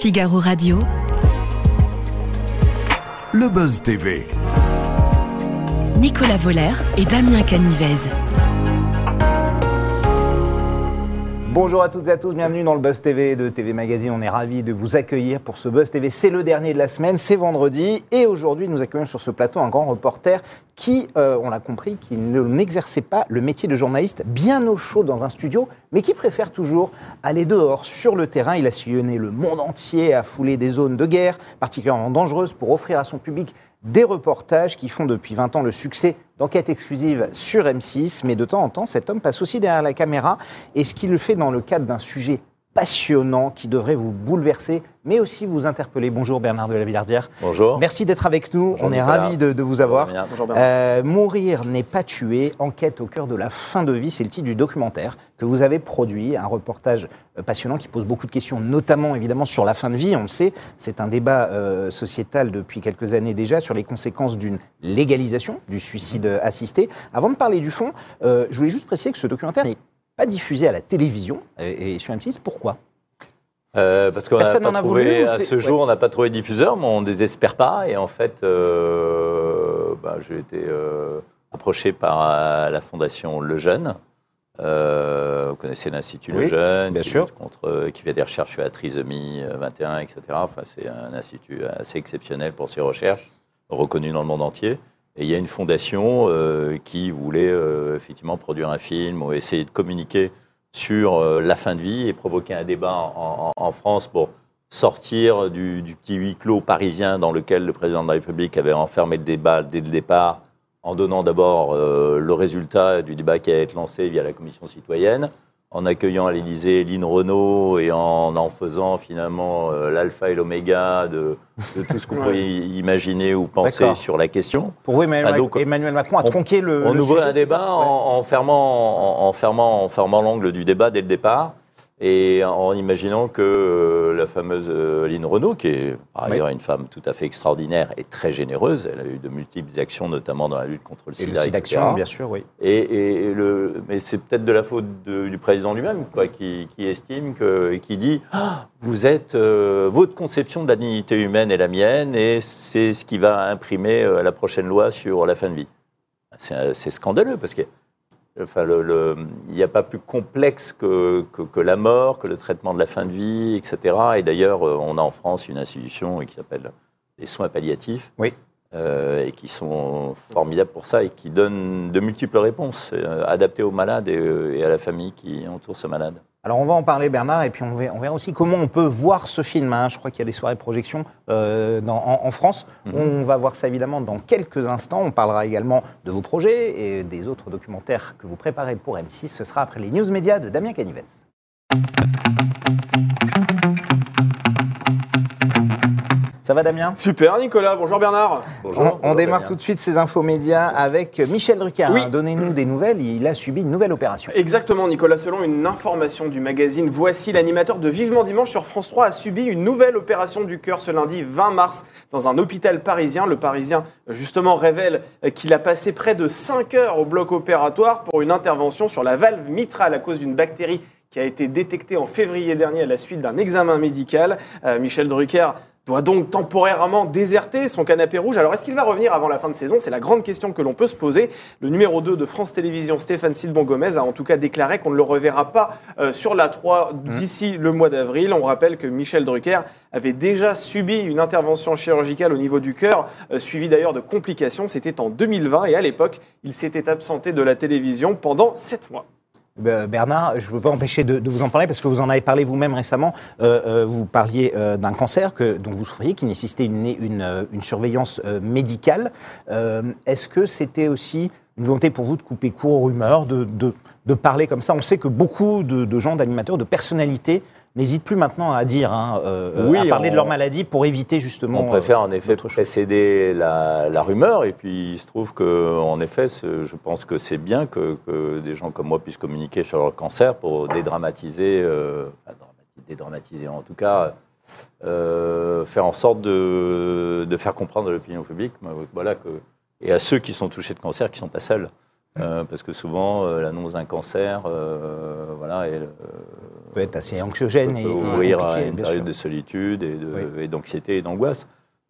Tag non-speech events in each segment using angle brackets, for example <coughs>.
Figaro Radio. Le Buzz TV. Nicolas Voller et Damien Canivez. Bonjour à toutes et à tous, bienvenue dans le Buzz TV de TV Magazine. On est ravis de vous accueillir pour ce Buzz TV. C'est le dernier de la semaine, c'est vendredi. Et aujourd'hui, nous accueillons sur ce plateau un grand reporter qui, euh, on l'a compris, qui ne- n'exerçait pas le métier de journaliste bien au chaud dans un studio, mais qui préfère toujours aller dehors, sur le terrain. Il a sillonné le monde entier, a foulé des zones de guerre particulièrement dangereuses pour offrir à son public des reportages qui font depuis 20 ans le succès d'enquêtes exclusives sur M6, mais de temps en temps, cet homme passe aussi derrière la caméra, et ce qu'il le fait dans le cadre d'un sujet passionnant qui devrait vous bouleverser, mais aussi vous interpeller. Bonjour Bernard de la Villardière. Bonjour. Merci d'être avec nous, Bonjour on est ravis de, de vous avoir. Bonjour Euh, Mourir n'est pas tuer, enquête au cœur de la fin de vie, c'est le titre du documentaire que vous avez produit, un reportage euh, passionnant qui pose beaucoup de questions, notamment évidemment sur la fin de vie, on le sait, c'est un débat euh, sociétal depuis quelques années déjà sur les conséquences d'une légalisation du suicide euh, assisté. Avant de parler du fond, euh, je voulais juste préciser que ce documentaire n'est pas diffusé à la télévision euh, et sur M6, pourquoi? Euh, parce qu'on n'a pas a trouvé, voulu ou à ce ouais. jour, on n'a pas trouvé de diffuseur, mais on ne désespère pas. Et en fait, euh, bah, j'ai été euh, approché par la fondation Le Jeune. Vous connaissez l'Institut Oui, Le Jeune, bien qui, sûr. contre, qui fait des recherches sur la trisomie euh, 21, etc. Enfin, c'est un institut assez exceptionnel pour ses recherches, reconnu dans le monde entier. Et il y a une fondation euh, qui voulait euh, effectivement produire un film ou essayer de communiquer sur euh, la fin de vie et provoquer un débat en, France pour sortir du, du petit huis clos parisien dans lequel le président de la République avait enfermé le débat dès le départ, en donnant d'abord le résultat du débat qui allait être lancé via la commission citoyenne, en accueillant à l'Élysée Lynn Renault et en en faisant finalement euh, l'alpha et l'oméga de, de tout ce qu'on <laughs> peut imaginer ou penser sur la question. Pour vous, Emmanuel, Ah, donc, Emmanuel Macron a on- tronqué le. On le sujet, un débat en, en fermant, en, en fermant, en fermant l'angle du débat dès le départ et en imaginant que euh, la fameuse euh, Lynn Renault, qui est par Oui. ailleurs une femme tout à fait extraordinaire et très généreuse, elle a eu de multiples actions, notamment dans la lutte contre le Et le sida, etc. d'action, bien sûr, oui. Et, et- et le, mais c'est peut-être de la faute de- du président lui-même, quoi, qui, qui estime que, et qui dit Ah, vous êtes euh, votre conception de la dignité humaine est la mienne, et c'est ce qui va imprimer euh, la prochaine loi sur la fin de vie. C'est scandaleux parce que Enfin, le- le- il n'y a pas plus complexe que, que- que la mort, que le traitement de la fin de vie, etc. Et d'ailleurs, euh, on a en France une institution qui s'appelle les soins palliatifs, Oui. euh, et qui sont formidables pour ça et qui donnent de multiples réponses euh, adaptées aux malades et, et à la famille qui entoure ce malade. Alors on va en parler Bernard et puis on verra, on verra aussi comment on peut voir ce film. hein. Je crois qu'il y a des soirées de projection euh, dans- en, en France. Mhm. On va voir ça évidemment dans quelques instants. On parlera également de vos projets et des autres documentaires que vous préparez pour M6. Ce sera après les news médias de Damien Canives. Ça va Damien? Super Nicolas, bonjour Bernard. On, on démarre tout de suite ces infos médias avec Michel Drucker. Oui. Donnez-nous des nouvelles. Il a subi une nouvelle opération. Exactement Nicolas, selon une information du magazine Voici, l'animateur de Vivement Dimanche sur France 3 a subi une nouvelle opération du cœur ce lundi 20 mars dans un hôpital parisien. Le Parisien justement révèle qu'il a passé près de 5 heures au bloc opératoire pour une intervention sur la valve mitrale à cause d'une bactérie qui a été détectée en février dernier à la suite d'un examen médical. Euh, Michel Drucker doit donc temporairement déserter son canapé rouge. Alors est-ce qu'il va revenir avant la fin de saison? C'est la grande question que l'on peut se poser. Le numéro 2 de France Télévisions, Stéphane Sidbon Gomez, a en tout cas déclaré qu'on ne le reverra pas euh, sur la 3 d'ici le mois d'avril. On rappelle que Michel Drucker avait déjà subi une intervention chirurgicale au niveau du cœur, euh, suivie d'ailleurs de complications. C'était en 2020 et à l'époque, il s'était absenté de la télévision pendant 7 mois. Euh, Bernard, je ne peux pas empêcher de, vous en parler parce que vous en avez parlé vous-même récemment. Euh, euh, vous parliez d'un cancer dont vous souffriez, qui nécessitait une, surveillance médicale. Est-ce que c'était aussi une volonté pour vous de couper court aux rumeurs, de, parler comme ça? On sait que beaucoup de gens, d'animateurs, de personnalités n'hésitent plus maintenant à dire, hein, euh, Oui, à parler on- de leur maladie pour éviter justement. On préfère en euh, effet précéder la, la rumeur et puis il se trouve que en effet, je pense que c'est bien que, que des gens comme moi puissent communiquer sur leur cancer pour dédramatiser, euh, dédramatiser en tout cas, euh, faire en sorte de, de faire comprendre à l'opinion publique, voilà que et à ceux qui sont touchés de cancer, qui sont pas seuls. Euh, parce que souvent, euh, l'annonce d'un cancer, euh, voilà, elle, peut être assez anxiogène et, peut et ouvrir à une période sûr. de solitude et de- Oui. et d'anxiété et d'angoisse.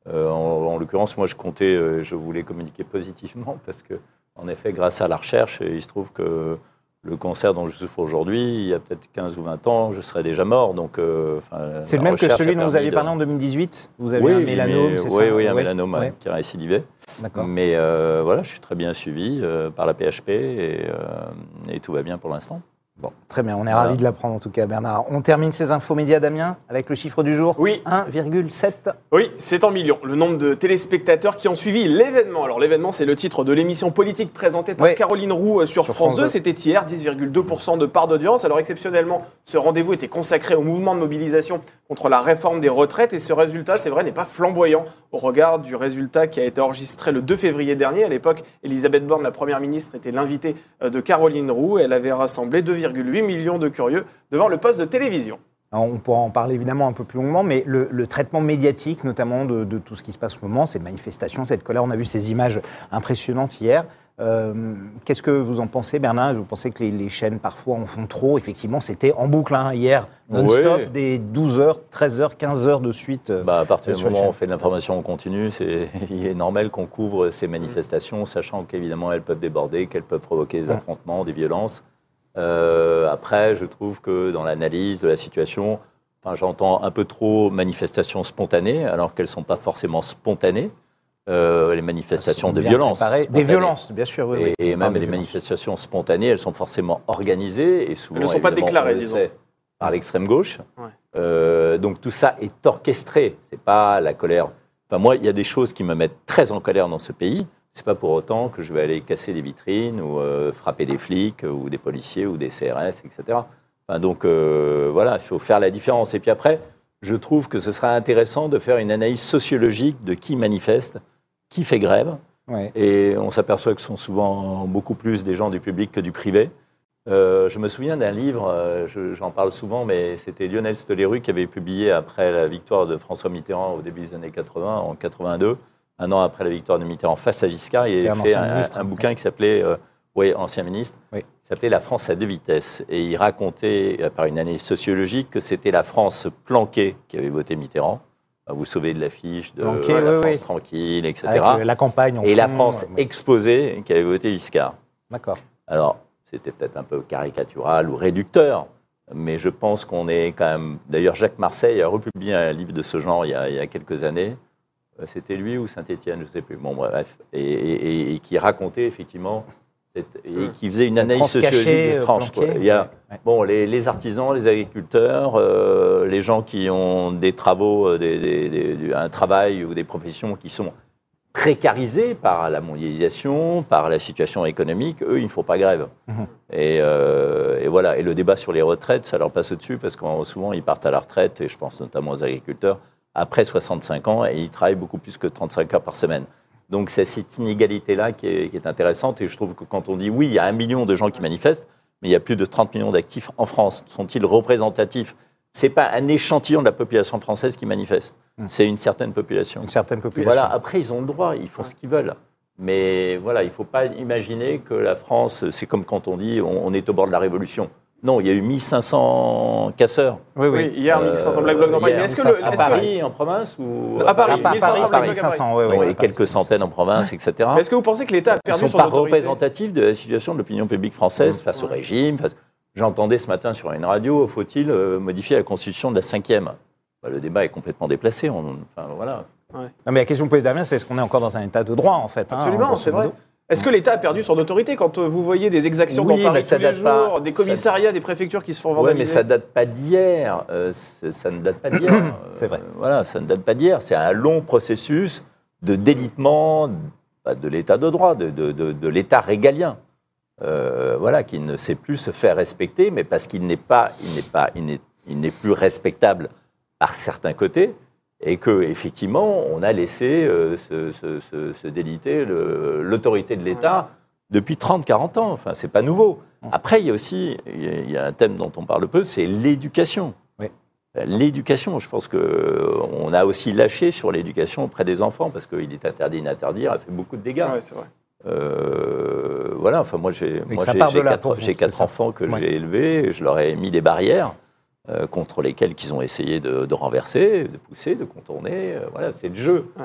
En en l'occurrence, moi, je comptais, je voulais communiquer positivement <laughs> parce que, en effet, grâce à la recherche, il se trouve que le cancer dont je souffre aujourd'hui, il y a peut-être 15 ou 20 ans, je serais déjà mort. Donc, euh, C'est le même que celui dont vous de- parlé en 2018 Vous avez oui, un mélanome, c'est oui, ça Oui, un Ouais, mélanome ouais, qui a récidivé. Mais euh, voilà, je suis très bien suivi euh, par la PHP et, euh, et tout va bien pour l'instant. Bon, très bien, on est Voilà. ravis de l'apprendre en tout cas, Bernard. On termine ces infos médias, Damien, avec le chiffre du jour Oui. 1,7. Oui, c'est en millions. Le nombre de téléspectateurs qui ont suivi l'événement. Alors l'événement, c'est le titre de l'émission politique présentée par. Caroline Roux euh, sur, Sur France, France 2. 2. C'était hier, 10,2% de part d'audience. Alors exceptionnellement, ce rendez-vous était consacré au mouvement de mobilisation contre la réforme des retraites. Et ce résultat, c'est vrai, n'est pas flamboyant au regard du résultat qui a été enregistré le 2 février dernier. À l'époque, Elisabeth Borne, la première ministre, était l'invitée euh, de Caroline Roux. Elle avait rassemblé 2,8 millions de curieux devant le poste de télévision. Alors, On pourra en parler évidemment un peu plus longuement, mais le, le traitement médiatique, notamment de, de tout ce qui se passe en ce moment, ces manifestations, cette colère, on a vu ces images impressionnantes hier. Euh, Qu'est-ce que vous en pensez, Bernard? Vous pensez que les, les chaînes parfois en font trop? Effectivement, c'était en boucle hein, hier, non-stop, Oui. des 12 heures, 13 heures, 15 heures de suite. euh, Bah, à partir du moment où on fait de l'information en continu, c'est <laughs> il est normal qu'on couvre ces manifestations, sachant qu'évidemment elles peuvent déborder, qu'elles peuvent provoquer des affrontements, des violences. Euh, après, je trouve que dans l'analyse de la situation, enfin, j'entends un peu trop manifestations spontanées, alors qu'elles ne sont pas forcément spontanées. Euh, les manifestations de violence. Des violences, bien sûr, oui. Et, oui. même les violences. manifestations spontanées, elles sont forcément organisées et souvent Elles ne sont pas déclarées, disons. sait, par l'extrême gauche. Ouais. Euh, donc tout ça est orchestré. C'est pas la colère. Enfin moi, il y a des choses qui me mettent très en colère dans ce pays. C'est pas pour autant que je vais aller casser des vitrines ou euh, frapper des flics ou des policiers ou des CRS, etc. Enfin, donc euh, voilà, il faut faire la différence. Et puis après, je trouve que ce sera intéressant de faire une analyse sociologique de qui manifeste, qui fait grève. Ouais. Et on s'aperçoit que ce sont souvent beaucoup plus des gens du public que du privé. Euh, je me souviens d'un livre, euh, je- j'en parle souvent, mais c'était Lionel Stoléru qui avait publié après la victoire de François Mitterrand au début des années 80, en 82, un an après la victoire de Mitterrand face à Giscard. Il avait fait un, ministre, un bouquin qui s'appelait, euh, oui, ancien ministre, Oui. qui s'appelait La France à deux vitesses. Et il racontait, euh, par une analyse sociologique, que c'était la France planquée qui avait voté Mitterrand. Vous vous sauvez de l'affiche de Planquée, la oui, France oui. tranquille, etc Avec euh, la campagne en et la France euh, exposée qui avait voté Giscard. D'accord. Alors, c'était peut-être un peu caricatural ou réducteur, mais je pense qu'on est quand même. D'ailleurs, Jacques Marseille a republié un livre de ce genre il y a, il y a quelques années. Euh, C'était lui ou Saint-Étienne, je ne sais plus. Bon, bref. Et, et- et qui racontait effectivement. cette- et qui faisait une Cette analyse sociologique cachée, de euh, tranche. planquée. Il y a, Ouais. Bon, les, les artisans, les agriculteurs, euh, les gens qui ont des travaux, euh, des- des- des- un travail ou des professions qui sont précarisés par la mondialisation, par la situation économique, eux, ils ne font pas grève. Mhm. Et, euh, et voilà. Et le débat sur les retraites, ça leur passe au-dessus parce que souvent, ils partent à la retraite, et je pense notamment aux agriculteurs, après 65 ans, et ils travaillent beaucoup plus que 35 heures par semaine. Donc c'est cette inégalité-là qui est, qui est intéressante, et je trouve que quand on dit oui, il y a un million de gens qui manifestent, mais il y a plus de 30 millions d'actifs en France. Sont-ils représentatifs? Ce n'est pas un échantillon de la population française qui manifeste, Mhm. c'est une certaine population. Une certaine population. Voilà, après, ils ont le droit, ils font ce qu'ils veulent. Mais voilà, il ne faut pas imaginer que la France, c'est comme quand on dit on, on est au bord de la révolution. Non, il y a eu 1500 casseurs. Oui, oui. Oui, hier, 1500 Black Blocs dans Euh, Paris. est-ce que, le, à que- Paris, en province ou À Paris, À Paris, 1500 Paris, Black Paris, Blocs à Paris. 500, ouais, Bon, ouais, et Paris, quelques 500. centaines en province, etc. Mais Est-ce que vous pensez que l'État a perdu sont son pas autorité représentatifs de la situation de l'opinion publique française face au régime. face- J'entendais ce matin sur une radio, faut-il euh, modifier la constitution de la cinquième? Bah, Le débat est complètement déplacé. on- enfin, voilà. Non, mais la question posée Damien, c'est est-ce qu'on est encore dans un état de droit, en fait hein, Absolument, grosso c'est vrai. Est-ce que l'État a perdu son autorité quand euh, vous voyez des exactions Oui, dans Paris tous les pas- jours, des ça- commissariats, des préfectures qui se font vandaliser mais ça date pas d'hier. euh, c'est- ça ne date pas d'hier. <coughs> C'est vrai. Euh, voilà, ça ne date pas d'hier. C'est un long processus de délitement bah, de l'état de droit, de, de- de- de l'état régalien. Euh, voilà, qui ne sait plus se faire respecter, mais parce qu'il n'est pas, il n'est pas, il n'est, il n'est plus respectable par certains côtés, et que effectivement, on a laissé euh, se, se- se- se déliter l'autorité de l'État depuis 30-40 ans. Enfin, c'est pas nouveau. Après, il y a aussi, il y a- a un thème dont on parle peu, c'est l'éducation. Oui. L'éducation, je pense qu'on a aussi lâché sur l'éducation auprès des enfants, parce qu'il est interdit d'interdire, elle fait beaucoup de dégâts. C'est vrai. Euh, voilà, enfin moi j'ai quatre, enfants que Ouais. j'ai élevés, je leur ai mis des barrières euh, contre lesquelles qu'ils ont essayé de, de renverser, de pousser, de contourner. euh, voilà, c'est le jeu. Ouais.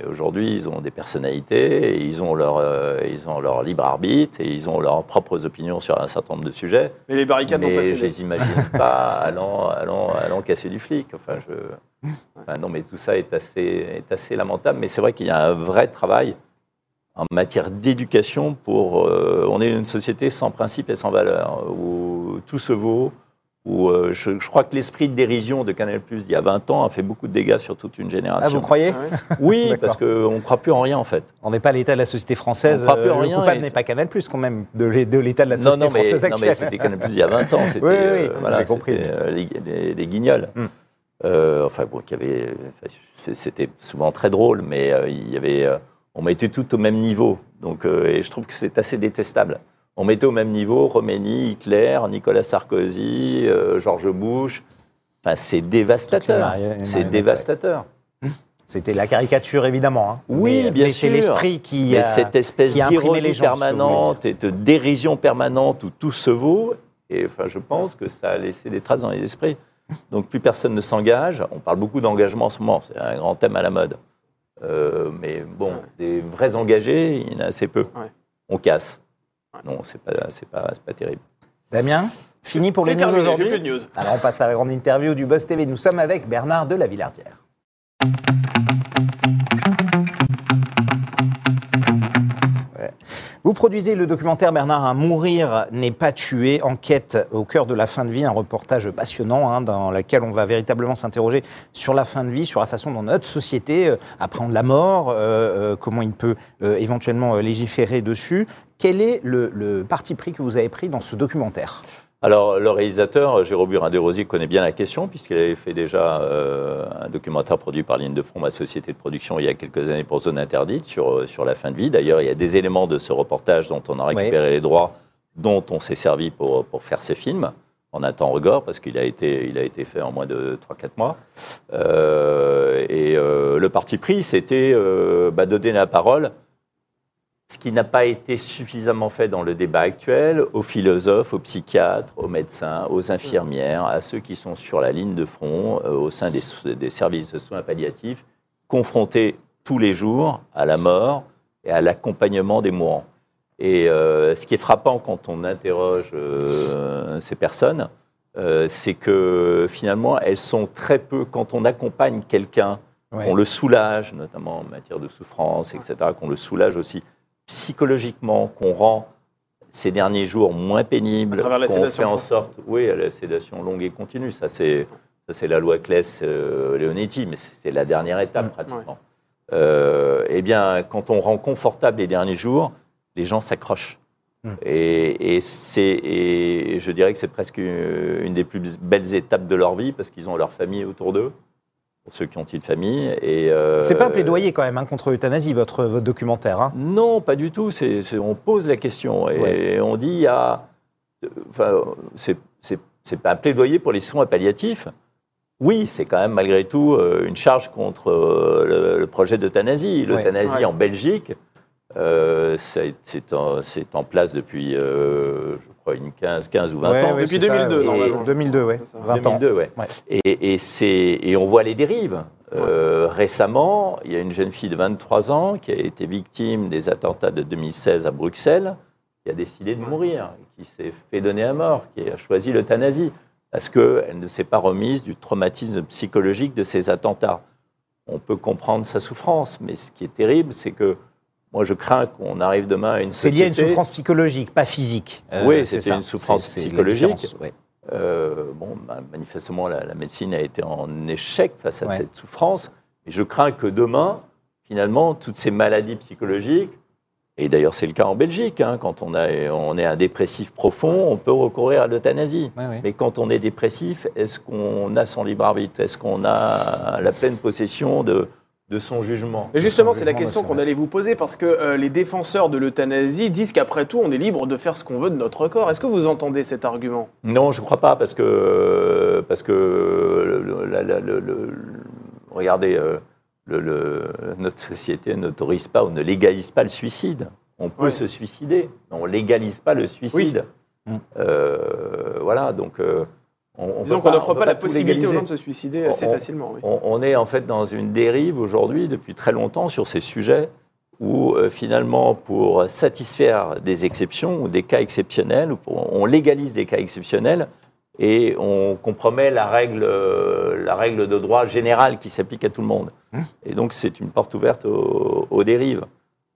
Et aujourd'hui, ils ont des personnalités, et ils ont leur euh, ils ont leur libre arbitre et ils ont leurs propres opinions sur un certain nombre de sujets. Mais les barricades n'ont pas je les imagine <laughs> pas allant, allant, allant casser du flic. Enfin, je... enfin, non, mais tout ça est assez, est assez lamentable. Mais c'est vrai qu'il y a un vrai travail en matière d'éducation pour. on est une société sans principe et sans valeur, où tout se vaut. Où euh, je, je crois que l'esprit de dérision de Canal Plus d'il y a 20 ans a fait beaucoup de dégâts sur toute une Ah, génération. vous croyez Ah <laughs> oui, parce qu'on ne croit plus en rien en fait. On n'est pas à l'état de la société française. On croit plus en le rien coupable et- n'est pas Canal Plus quand même de l'é- de l'état de la Non, société non, mais, française non, mais actuelle. c'était Canal Plus il y a 20 ans. C'était <laughs> Oui, oui, oui, euh, voilà, j'ai compris. euh, les, les- les guignols. Hmm. Euh, enfin, bon, y avait, c'était souvent très drôle, mais euh, il y avait, euh, on mettait tout au même niveau. Donc, euh, et je trouve que c'est assez détestable. On mettait au même niveau Roménie, Hitler, Nicolas Sarkozy, euh, George Bush. Enfin, c'est dévastateur. C'est dévastateur. C'était la caricature évidemment. hein. Oui, mais, bien mais c'est l'esprit qui Mais a, cette espèce d'ironie permanente et de dérision permanente où tout se vaut, et enfin, je pense que ça a laissé des traces dans les esprits. Donc plus personne ne s'engage. On parle beaucoup d'engagement en ce moment, c'est un grand thème à la mode. Euh, mais bon, des vrais engagés, il y en a assez peu. Ouais. On casse. Non, c'est pas, c'est pas, c'est pas terrible. Damien, fini pour les C'est news terminé, j'ai aujourd'hui plus de news. Alors on passe à la grande interview du Buzz TV. Nous sommes avec Bernard de la Villardière. Vous produisez le documentaire Bernard, un mourir n'est pas tué, enquête au cœur de la fin de vie, un reportage passionnant hein, dans lequel on va véritablement s'interroger sur la fin de vie, sur la façon dont notre société euh, appréhende la mort, euh, euh, comment il peut euh, éventuellement légiférer dessus. Quel est le, le parti pris que vous avez pris dans ce documentaire Alors, le réalisateur, Jérôme Burin de Rosier, connaît bien la question, puisqu'il avait fait déjà euh, un documentaire produit par Ligne de Front, ma société de production, il y a quelques années pour Zone Interdite, sur, euh, sur la fin de vie. D'ailleurs, il y a des éléments de ce reportage dont on a récupéré les droits, dont on s'est servi pour, pour faire ces films, en un temps record, parce qu'il a été, il a été fait en moins de 3-4 mois. Euh, et euh, le parti pris, c'était euh, bah, de donner la parole ce qui n'a pas été suffisamment fait dans le débat actuel, aux philosophes, aux psychiatres, aux médecins, aux infirmières, à ceux qui sont sur la ligne de front euh, au sein des, services de soins palliatifs, confrontés tous les jours à la mort et à l'accompagnement des mourants. Et euh, ce qui est frappant quand on interroge euh, ces personnes, c'est que finalement, elles sont très peu, quand on accompagne quelqu'un, Ouais. qu'on le soulage, notamment en matière de souffrance, etc., qu'on le soulage aussi psychologiquement, qu'on rend ces derniers jours moins pénibles, À travers la qu'on sédation, fait en sorte, oui, à la sédation longue et continue, ça c'est ça c'est la loi Claes-Leonetti, mais c'est la dernière étape Mm. pratiquement. Euh, eh bien, quand on rend confortable les derniers jours, les gens s'accrochent. Mm. Et, et c'est, et je dirais que c'est presque une des plus belles étapes de leur vie parce qu'ils ont leur famille autour d'eux, pour ceux qui ont une famille. Et euh, C'est pas un plaidoyer quand même hein, contre l'euthanasie, votre, votre documentaire. hein. non, pas du tout. C'est, on pose la question et Ouais. on dit a. Enfin, c'est, pas un plaidoyer pour les soins palliatifs. Oui, c'est quand même malgré tout euh, une charge contre euh, le, le projet d'euthanasie. L'euthanasie Ouais. en Belgique, euh, c'est, en, place depuis, euh, je crois, une 15, 15 ou 20 Ouais, ans. ouais, Depuis c'est ça, 2002, ouais. normalement. 2002, ouais. C'est ça. 20 ans. 2002, ouais. Et, et c'est, et on voit les dérives. Euh, récemment, il y a une jeune fille de 23 ans qui a été victime des attentats de 2016 à Bruxelles, qui a décidé de mourir, qui s'est fait donner à mort, qui a choisi l'euthanasie, parce qu'elle ne s'est pas remise du traumatisme psychologique de ces attentats. On peut comprendre sa souffrance, mais ce qui est terrible, c'est que moi, je crains qu'on arrive demain à une C'est lié à une souffrance psychologique, pas physique. Euh, Oui, c'était une souffrance psychologique. ouais. Euh, bon, bah, manifestement, la, la médecine a été en échec face à Ouais. cette souffrance. Et je crains que demain, finalement, toutes ces maladies psychologiques, et d'ailleurs c'est le cas en Belgique, hein, quand on, a, on est un dépressif profond, on peut recourir à l'euthanasie. Ouais, ouais. Mais quand on est dépressif, est-ce qu'on a son libre arbitre? Est-ce qu'on a la pleine possession de, de son jugement Et justement, c'est la question qu'on allait vous poser parce que euh, les défenseurs de l'euthanasie disent qu'après tout, on est libre de faire ce qu'on veut de notre corps. Est-ce que vous entendez cet argument? Non, je ne crois pas, parce que, parce que le- la- la- le- le- regardez, euh, le- le- notre société n'autorise pas ou ne légalise pas le suicide. on peut se suicider. On légalise pas le suicide. Euh, voilà, donc on, on Disons qu'on n'offre pas la possibilité aux gens de se suicider assez On- facilement. oui. On, on est en fait dans une dérive aujourd'hui depuis très longtemps sur ces sujets où euh, finalement pour satisfaire des exceptions ou des cas exceptionnels, on légalise des cas exceptionnels et on compromet la règle, euh, la règle de droit général qui s'applique à tout le monde. Hum. Et donc c'est une porte ouverte aux, aux dérives.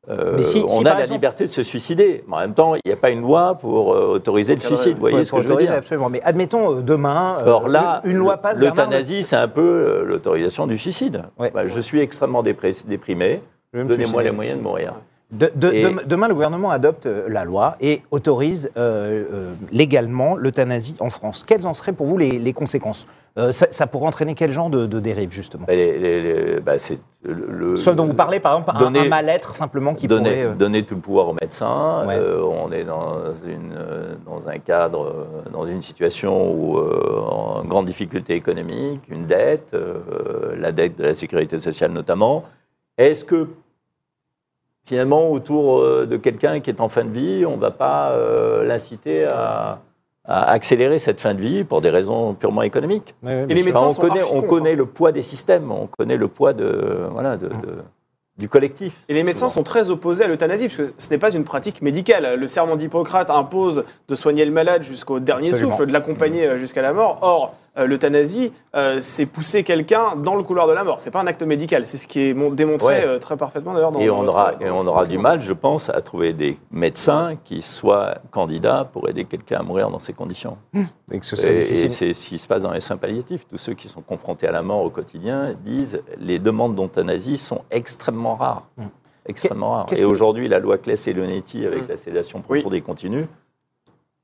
Euh, si- on si, a la exemple- liberté de se suicider. Mais en même temps, il n'y a pas une loi pour euh, autoriser le suicide. Vous voyez ce que je veux dire Absolument. Mais admettons euh, demain, Or là, une, une loi passe. Bernard, l'euthanasie, c'est un peu l'autorisation du suicide. Ouais. Bah, je suis extrêmement déprimé. Donnez-moi les moyens de mourir. De- de- Et- de- demain, le gouvernement adopte euh, la loi et autorise euh, euh, légalement l'euthanasie en France. Quelles en seraient pour vous les, les conséquences? Euh, ça, ça pourrait entraîner quel genre de, de dérive, justement? Bah, les- bah, le, dont vous parlez, par exemple, un- donner- un, mal-être simplement qui donner, pourrait... donner tout le pouvoir aux médecins. Ouais. On est dans, une, dans un cadre, dans une situation où, en grande difficulté économique, une dette, la dette de la sécurité sociale notamment. Est-ce que finalement, autour euh, de quelqu'un qui est en fin de vie, on ne va pas euh, l'inciter à, à accélérer cette fin de vie pour des raisons purement économiques ouais, Et les médecins Enfin, on sont connaît, on connaît hein. le poids des systèmes, on connaît le poids de, voilà, de, de- du collectif. Et les médecins souvent. sont très opposés à l'euthanasie, parce que ce n'est pas une pratique médicale. Le serment d'Hippocrate impose de soigner le malade jusqu'au dernier Absolument. souffle, de l'accompagner euh, jusqu'à la mort. Or, euh, l'euthanasie, euh, c'est pousser quelqu'un dans le couloir de la mort. C'est pas un acte médical. C'est ce qui est mon- démontré Ouais. euh, très parfaitement d'ailleurs dans Et on, aura, et on aura du mal, je pense, à trouver des médecins qui soient candidats pour aider quelqu'un à mourir dans ces conditions. Et que ce serait Et, et difficile. c'est ce qui se passe dans les soins palliatifs. Tous ceux qui sont confrontés à la mort au quotidien disent les demandes d'euthanasie sont extrêmement rares. Mm. Extrêmement rares. Et que- aujourd'hui, la loi Claes et Leonetti, avec Mm. la sédation Oui. profonde et continue,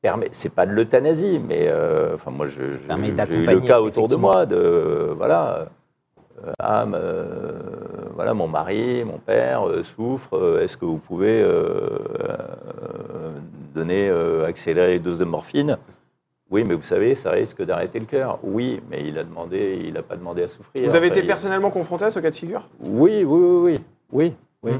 permet. C'est pas de l'euthanasie, mais euh, enfin moi, je- je- permet j'ai eu le cas autour de moi de voilà. euh, ah, euh, voilà, mon mari, mon père euh, souffre. euh, Est-ce que vous pouvez euh, euh, donner, euh, accélérer les doses de morphine? Oui, mais vous savez, ça risque d'arrêter le cœur. Oui, mais il a demandé, il n'a pas demandé à souffrir. Vous avez Enfin, été il- personnellement confronté à ce cas de figure? Oui, oui, oui, oui, oui.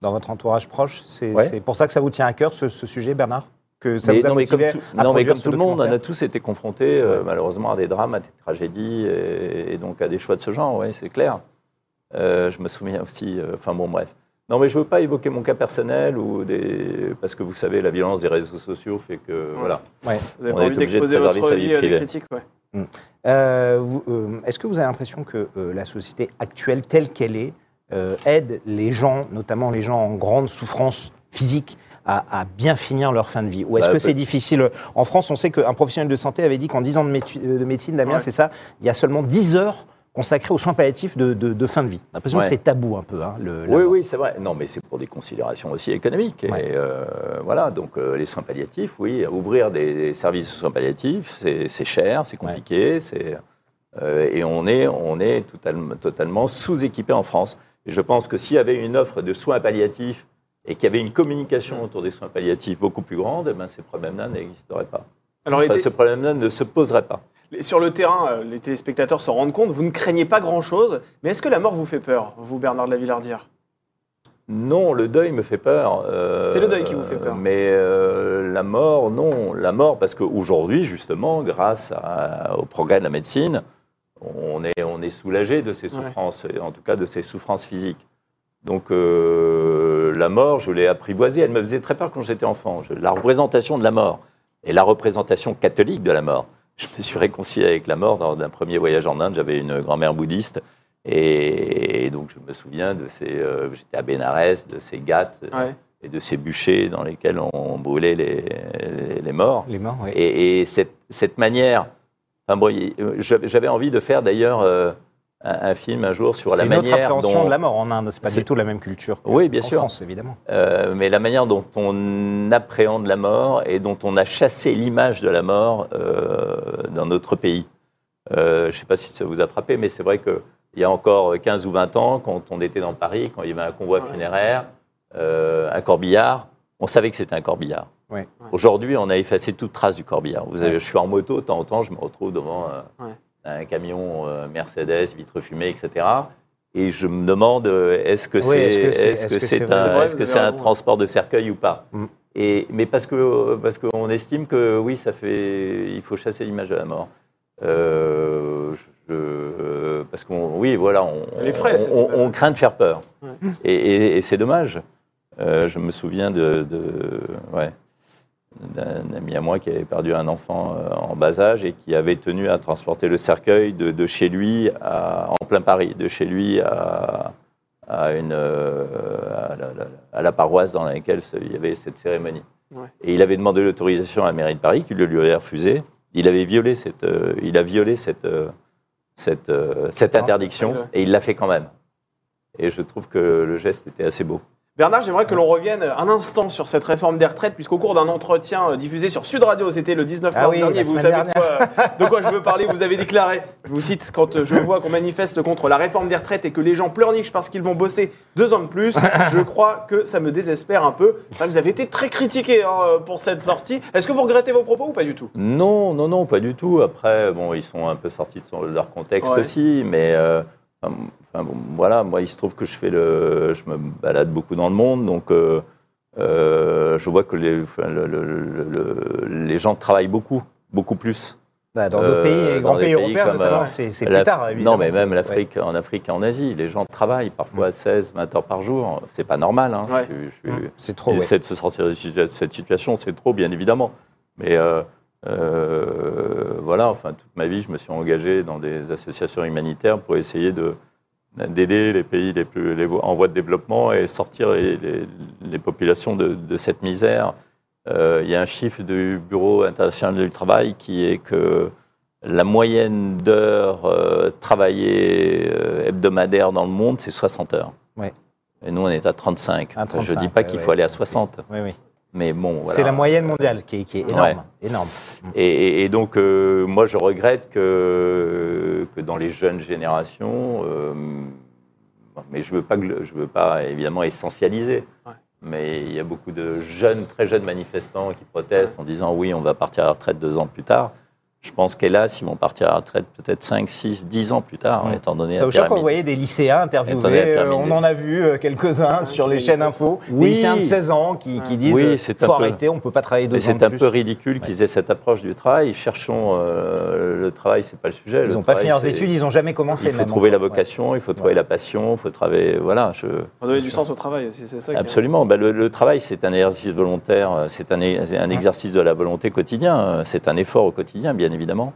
Dans votre entourage proche, c'est Ouais. c'est pour ça que ça vous tient à cœur, ce, ce sujet, Bernard? Que ça mais, vous a non, mais comme tout, à non, mais produire comme ce tout le monde, on a tous été confrontés euh, malheureusement à des drames, à des tragédies et, et donc à des choix de ce genre, oui, c'est clair. Euh, je me souviens aussi, euh, enfin bon, bref. Non, mais je ne veux pas évoquer mon cas personnel ou des, parce que vous savez, la violence des réseaux sociaux fait que voilà. Ouais. Vous avez On pas est envie de d'exposer votre sa vie vie à des critiques ouais. Euh, euh, Est-ce que vous avez l'impression que euh, la société actuelle, telle qu'elle est, euh, aide les gens, notamment les gens en grande souffrance physique, à, à bien finir leur fin de vie Ou est-ce Bah, que c'est difficile En France, on sait qu'un professionnel de santé avait dit qu'en 10 ans de, métu- de médecine, Damien, Ouais. c'est ça, il y a seulement 10 heures consacrées aux soins palliatifs de, de- de fin de vie. J'ai l'impression Ouais. que c'est tabou un peu. Hein, le, Oui, oui, c'est vrai. Non, mais c'est pour des considérations aussi économiques. Et Ouais. euh, voilà, donc euh, les soins palliatifs, oui, ouvrir des, des services de soins palliatifs, c'est cher, c'est compliqué, c'est euh, et on est, on est totalement, totalement sous-équipé en France. Et je pense que s'il y avait une offre de soins palliatifs et qu'il y avait une communication autour des soins palliatifs beaucoup plus grande, eh ben, ces problèmes-là n'existeraient pas. Alors, Enfin, les- ce problème-là ne se poserait pas. sur le terrain, euh, les téléspectateurs s'en rendent compte, vous ne craignez pas grand-chose, mais est-ce que la mort vous fait peur, vous, Bernard de la Villardière? Non, le deuil me fait peur. euh, C'est le deuil qui vous fait peur. Mais euh, la mort, non. La mort, parce qu'aujourd'hui, justement, grâce à- au progrès de la médecine, on est, on est soulagé de ces souffrances, en tout cas de ces souffrances physiques. Donc euh, la mort, je l'ai apprivoisée. Elle me faisait très peur quand j'étais enfant. Je- la représentation de la mort et la représentation catholique de la mort. Je me suis réconcilié avec la mort dans un premier voyage en Inde. J'avais une grand-mère bouddhiste. Et, et donc je me souviens de ces... euh, J'étais à Bénarès, de ces gâtes Ouais. et de ces bûchers dans lesquels on brûlait les, les- les morts. Les morts, oui. Et, et cette, cette manière... Enfin bon, euh, j'avais j'avais envie de faire d'ailleurs euh, un, un film un jour sur C'est la une autre manière appréhension dont... de la mort en Inde, c'est pas C'est- du tout la même culture que Oui, bien en sûr. France, évidemment. Euh, mais la manière dont on appréhende la mort et dont on a chassé l'image de la mort euh, dans notre pays. Euh, je ne sais pas si ça vous a frappé, mais c'est vrai qu'il y a encore 15 ou 20 ans, quand on était dans Paris, quand il y avait un convoi funéraire, euh, un corbillard, on savait que c'était un corbillard. Ouais. Aujourd'hui, on a effacé toute trace du corbillard. Vous avez, Ouais. Je suis en moto, de temps en temps, je me retrouve devant euh, Ouais. Un camion euh, Mercedes, vitre fumée, etc. et je me demande, euh, est-ce que Oui, c'est un, que transport de cercueil ou pas Mm. et, Mais parce que parce qu'on estime que oui, ça fait, il faut chasser l'image de la mort. Euh, je- parce qu'on, oui, voilà, on, craint de faire peur. Ouais. Et, et- et c'est dommage. Euh, je me souviens de, de- ouais, d'un ami à moi qui avait perdu un enfant euh, en bas âge et qui avait tenu à transporter le cercueil de, de chez lui à- en plein Paris, de chez lui à, à une, euh, à, la, la- à la paroisse dans laquelle il y avait cette cérémonie. Ouais. Et il avait demandé l'autorisation à la mairie de Paris, qui le lui avait refusé. Il avait violé cette, euh, il a violé cette, euh, cette, euh, cette interdiction et il l'a fait quand même. Et je trouve que le geste était assez beau. Bernard, j'aimerais que l'on revienne un instant sur cette réforme des retraites, puisqu'au cours d'un entretien euh, diffusé sur Sud Radio, c'était le 19 Ah mars oui, dernier, vous savez de quoi, de quoi je veux parler, vous avez déclaré, je vous cite, quand euh, je vois qu'on manifeste contre la réforme des retraites et que les gens pleurnichent parce qu'ils vont bosser deux ans de plus, <laughs> je crois que ça me désespère un peu. Enfin, vous avez été très critiqué hein, pour cette sortie. Est-ce que vous regrettez vos propos ou pas du tout? Non, non, non, pas du tout. Après, bon, ils sont un peu sortis de leur contexte Ouais. aussi, mais euh, enfin, bon, voilà, moi, il se trouve que je fais le, je me balade beaucoup dans le monde, donc euh, euh, je vois que les, enfin, le- le- le- le- les gens travaillent beaucoup, beaucoup plus. Bah, dans d'autres Euh, pays, les dans grands pays pays européens comme, notamment, c'est plus tard, évidemment. non, mais même Ouais. l'Afrique, en Afrique et en Asie, les gens travaillent parfois 16, 20 heures par jour. C'est pas normal. hein. Ouais. Je- je suis- C'est trop, ils ouais. essaient de se sortir de cette situation, c'est trop, bien évidemment. Mais euh, voilà, enfin, toute ma vie, je me suis engagé dans des associations humanitaires pour essayer de d'aider les pays les plus les en voie de développement et sortir les, les- les populations de, de cette misère. Euh, il y a un chiffre du Bureau international du travail qui est que la moyenne d'heures euh, travaillées euh, hebdomadaires dans le monde, c'est 60 heures. Ouais. Et nous, on est à 35. À je ne 35, dis pas qu'il ouais. faut aller à 60. Oui, oui. Mais bon, voilà. C'est la moyenne mondiale qui est, qui est énorme. Ouais. énorme. Et, donc, euh, moi, je regrette que, que dans les jeunes générations, euh, mais je ne veux, pas je veux pas évidemment essentialiser, Ouais. mais il y a beaucoup de jeunes, très jeunes manifestants qui protestent en disant oui, on va partir à la retraite deux ans plus tard. Je pense qu'hélas, ils vont partir à la retraite peut-être 5, 6, 10 ans plus tard, Mm. étant donné Ça vous choque quand vous voyez des lycéens interviewés euh. On en a vu euh, quelques-uns sur les chaînes info. Des lycéens de 16 ans qui, qui disent Oui, euh, faut peu- arrêter, on ne peut pas travailler deux Mais ans c'est de un plus. peu ridicule qu'ils aient cette approche du travail. Cherchons euh, le travail, c'est pas le sujet. Ils n'ont pas travail, fini leurs études, ils n'ont jamais commencé. Il faut même trouver la vocation, il faut trouver Ouais. la passion, il faut travailler. Voilà, je, Faut donner du sens au travail aussi, c'est ça absolument. Ben, le, le travail, c'est un exercice volontaire, c'est un, un exercice de la volonté quotidien, c'est un effort au quotidien, bien évidemment.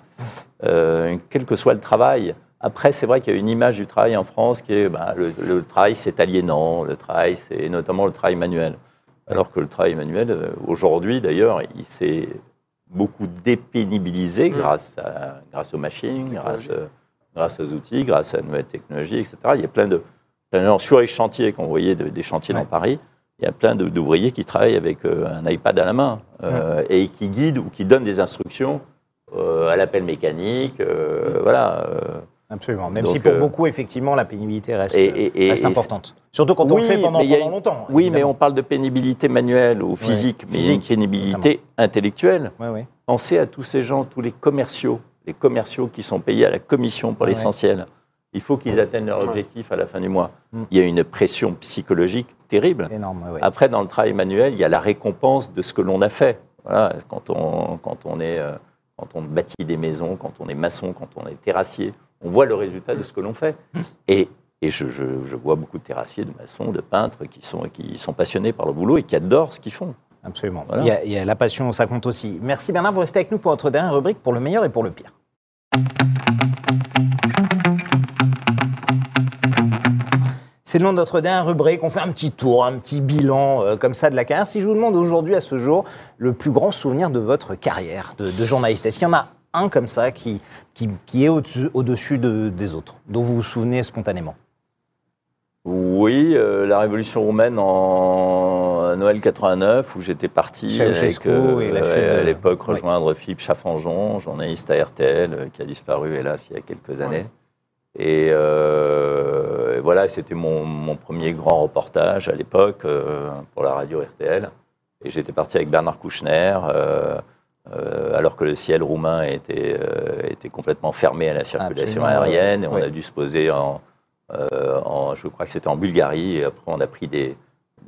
Euh, quel que soit le travail. Après, c'est vrai qu'il y a une image du travail en France qui est ben, le, le travail, c'est aliénant, le travail, c'est notamment le travail manuel. Alors que le travail manuel, euh, aujourd'hui d'ailleurs, il s'est beaucoup dépénibilisé Mm. grâce, à, grâce aux machines, grâce, euh, grâce aux outils, grâce à la nouvelle technologie, etc. Il y a plein de, plein de sur les chantiers, quand vous voyez de- des chantiers Ouais. dans Paris, il y a plein d'ouvriers qui travaillent avec un iPad à la main euh, et qui guident ou qui donnent des instructions à l'appel mécanique. euh, voilà. euh. Absolument. Même Donc, si pour euh, beaucoup, effectivement, la pénibilité reste, Et- et- et- reste et- importante. Surtout quand on Oui, le fait pendant, une- longtemps. Oui, mais on parle de pénibilité manuelle ou physique, mais a une physique, pénibilité intellectuelle. Ouais. Pensez à tous ces gens, tous les commerciaux, les commerciaux qui sont payés à la commission pour l'essentiel. Il faut qu'ils atteignent leur objectif à la fin du mois. Mm. Il y a une pression psychologique terrible. Énorme, ouais. Après, dans le travail manuel, il y a la récompense de ce que l'on a fait. Voilà, quand, on, quand, on est, euh, quand on bâtit des maisons, quand on est maçon, quand on est terrassier, on voit le résultat de ce que l'on fait. Et, et je, je- je vois beaucoup de terrassiers, de maçons, de peintres qui sont, qui sont passionnés par le boulot et qui adorent ce qu'ils font. Absolument. Voilà. Il, y a, il y a la passion, ça compte aussi. Merci Bernard, vous restez avec nous pour notre dernière rubrique pour le meilleur et pour le pire. C'est le nom de notre dernière rubrique. On fait un petit tour, un petit bilan euh, comme ça de la carrière. Si je vous demande aujourd'hui, à ce jour, le plus grand souvenir de votre carrière de, de journaliste, est-ce qu'il y en a un comme ça qui, qui, qui est au-dessus au-dessus de- des autres, dont vous vous souvenez spontanément? Oui, euh, la révolution roumaine en Noël 89, où j'étais parti avec, euh, et la ouais, à l'époque ouais. rejoindre Philippe Chaffanjon, journaliste à RTL, euh, qui a disparu hélas il y a quelques années. Euh, et voilà, c'était mon, mon premier grand reportage à l'époque euh, pour la radio RTL. Et j'étais parti avec Bernard Kouchner, euh, euh, alors que le ciel roumain était, était complètement fermé à la circulation Absolument, aérienne. Et on a dû se poser en, en- je crois que c'était en Bulgarie, et après on a pris des,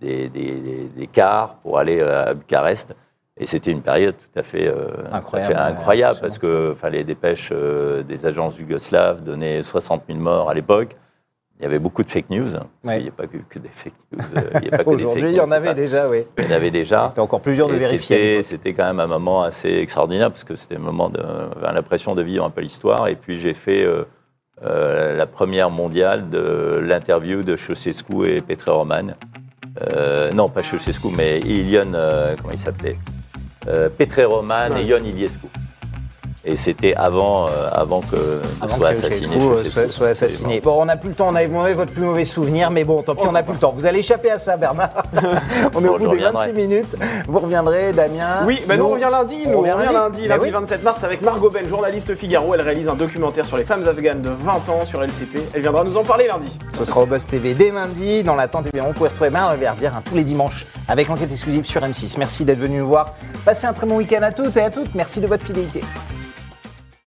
des, des- des- des cars pour aller à Bucarest. Et c'était une période tout à fait, euh, tout à Incroyable, fait incroyable parce que enfin, les dépêches euh, des agences yougoslaves donnaient 60 000 morts à l'époque. Il y avait beaucoup de fake news, hein, parce Ouais. qu'il n'y a pas que, des fake news. euh, il <laughs> Aujourd'hui, il y en avait pas- déjà, oui. Il y en avait déjà. C'était encore plus dur de Et vérifier. c'était- quand même un moment assez extraordinaire parce que c'était un moment de l'impression de vivre un peu l'histoire. Et puis j'ai fait euh, euh, la première mondiale de l'interview de Ceausescu et Petre Roman. Euh, non, pas Ceausescu, mais Ilion, euh, comment il s'appelait? Euh, Petre Roman et Ion Iliescu. Et c'était avant, euh, avant que Avant soit que assassiné soit, soit assassiné. Bon, on n'a plus le temps, on avait demandé votre plus mauvais souvenir, mais bon, tant pis, on n'a plus le temps. Vous allez échapper à ça, Bernard. <laughs> on est Bon, au bout des reviendrai. 26 minutes. Vous reviendrez, Damien. Oui, bah nous, on revient lundi, on nous on revient lundi, lundi. lundi, Bah oui. 27 mars avec Margot Ben, journaliste Figaro. Elle réalise un documentaire sur les femmes afghanes de 20 ans sur LCP. Elle viendra nous en parler lundi. Ce sera au Buzz TV dès lundi. Dans l'attente, évidemment, vous pouvez retrouver Bernard Verdière hein, tous les dimanches avec l'enquête exclusive sur M6. Merci d'être venu nous voir. Passez un très bon week-end à toutes et à toutes. Merci de votre fidélité.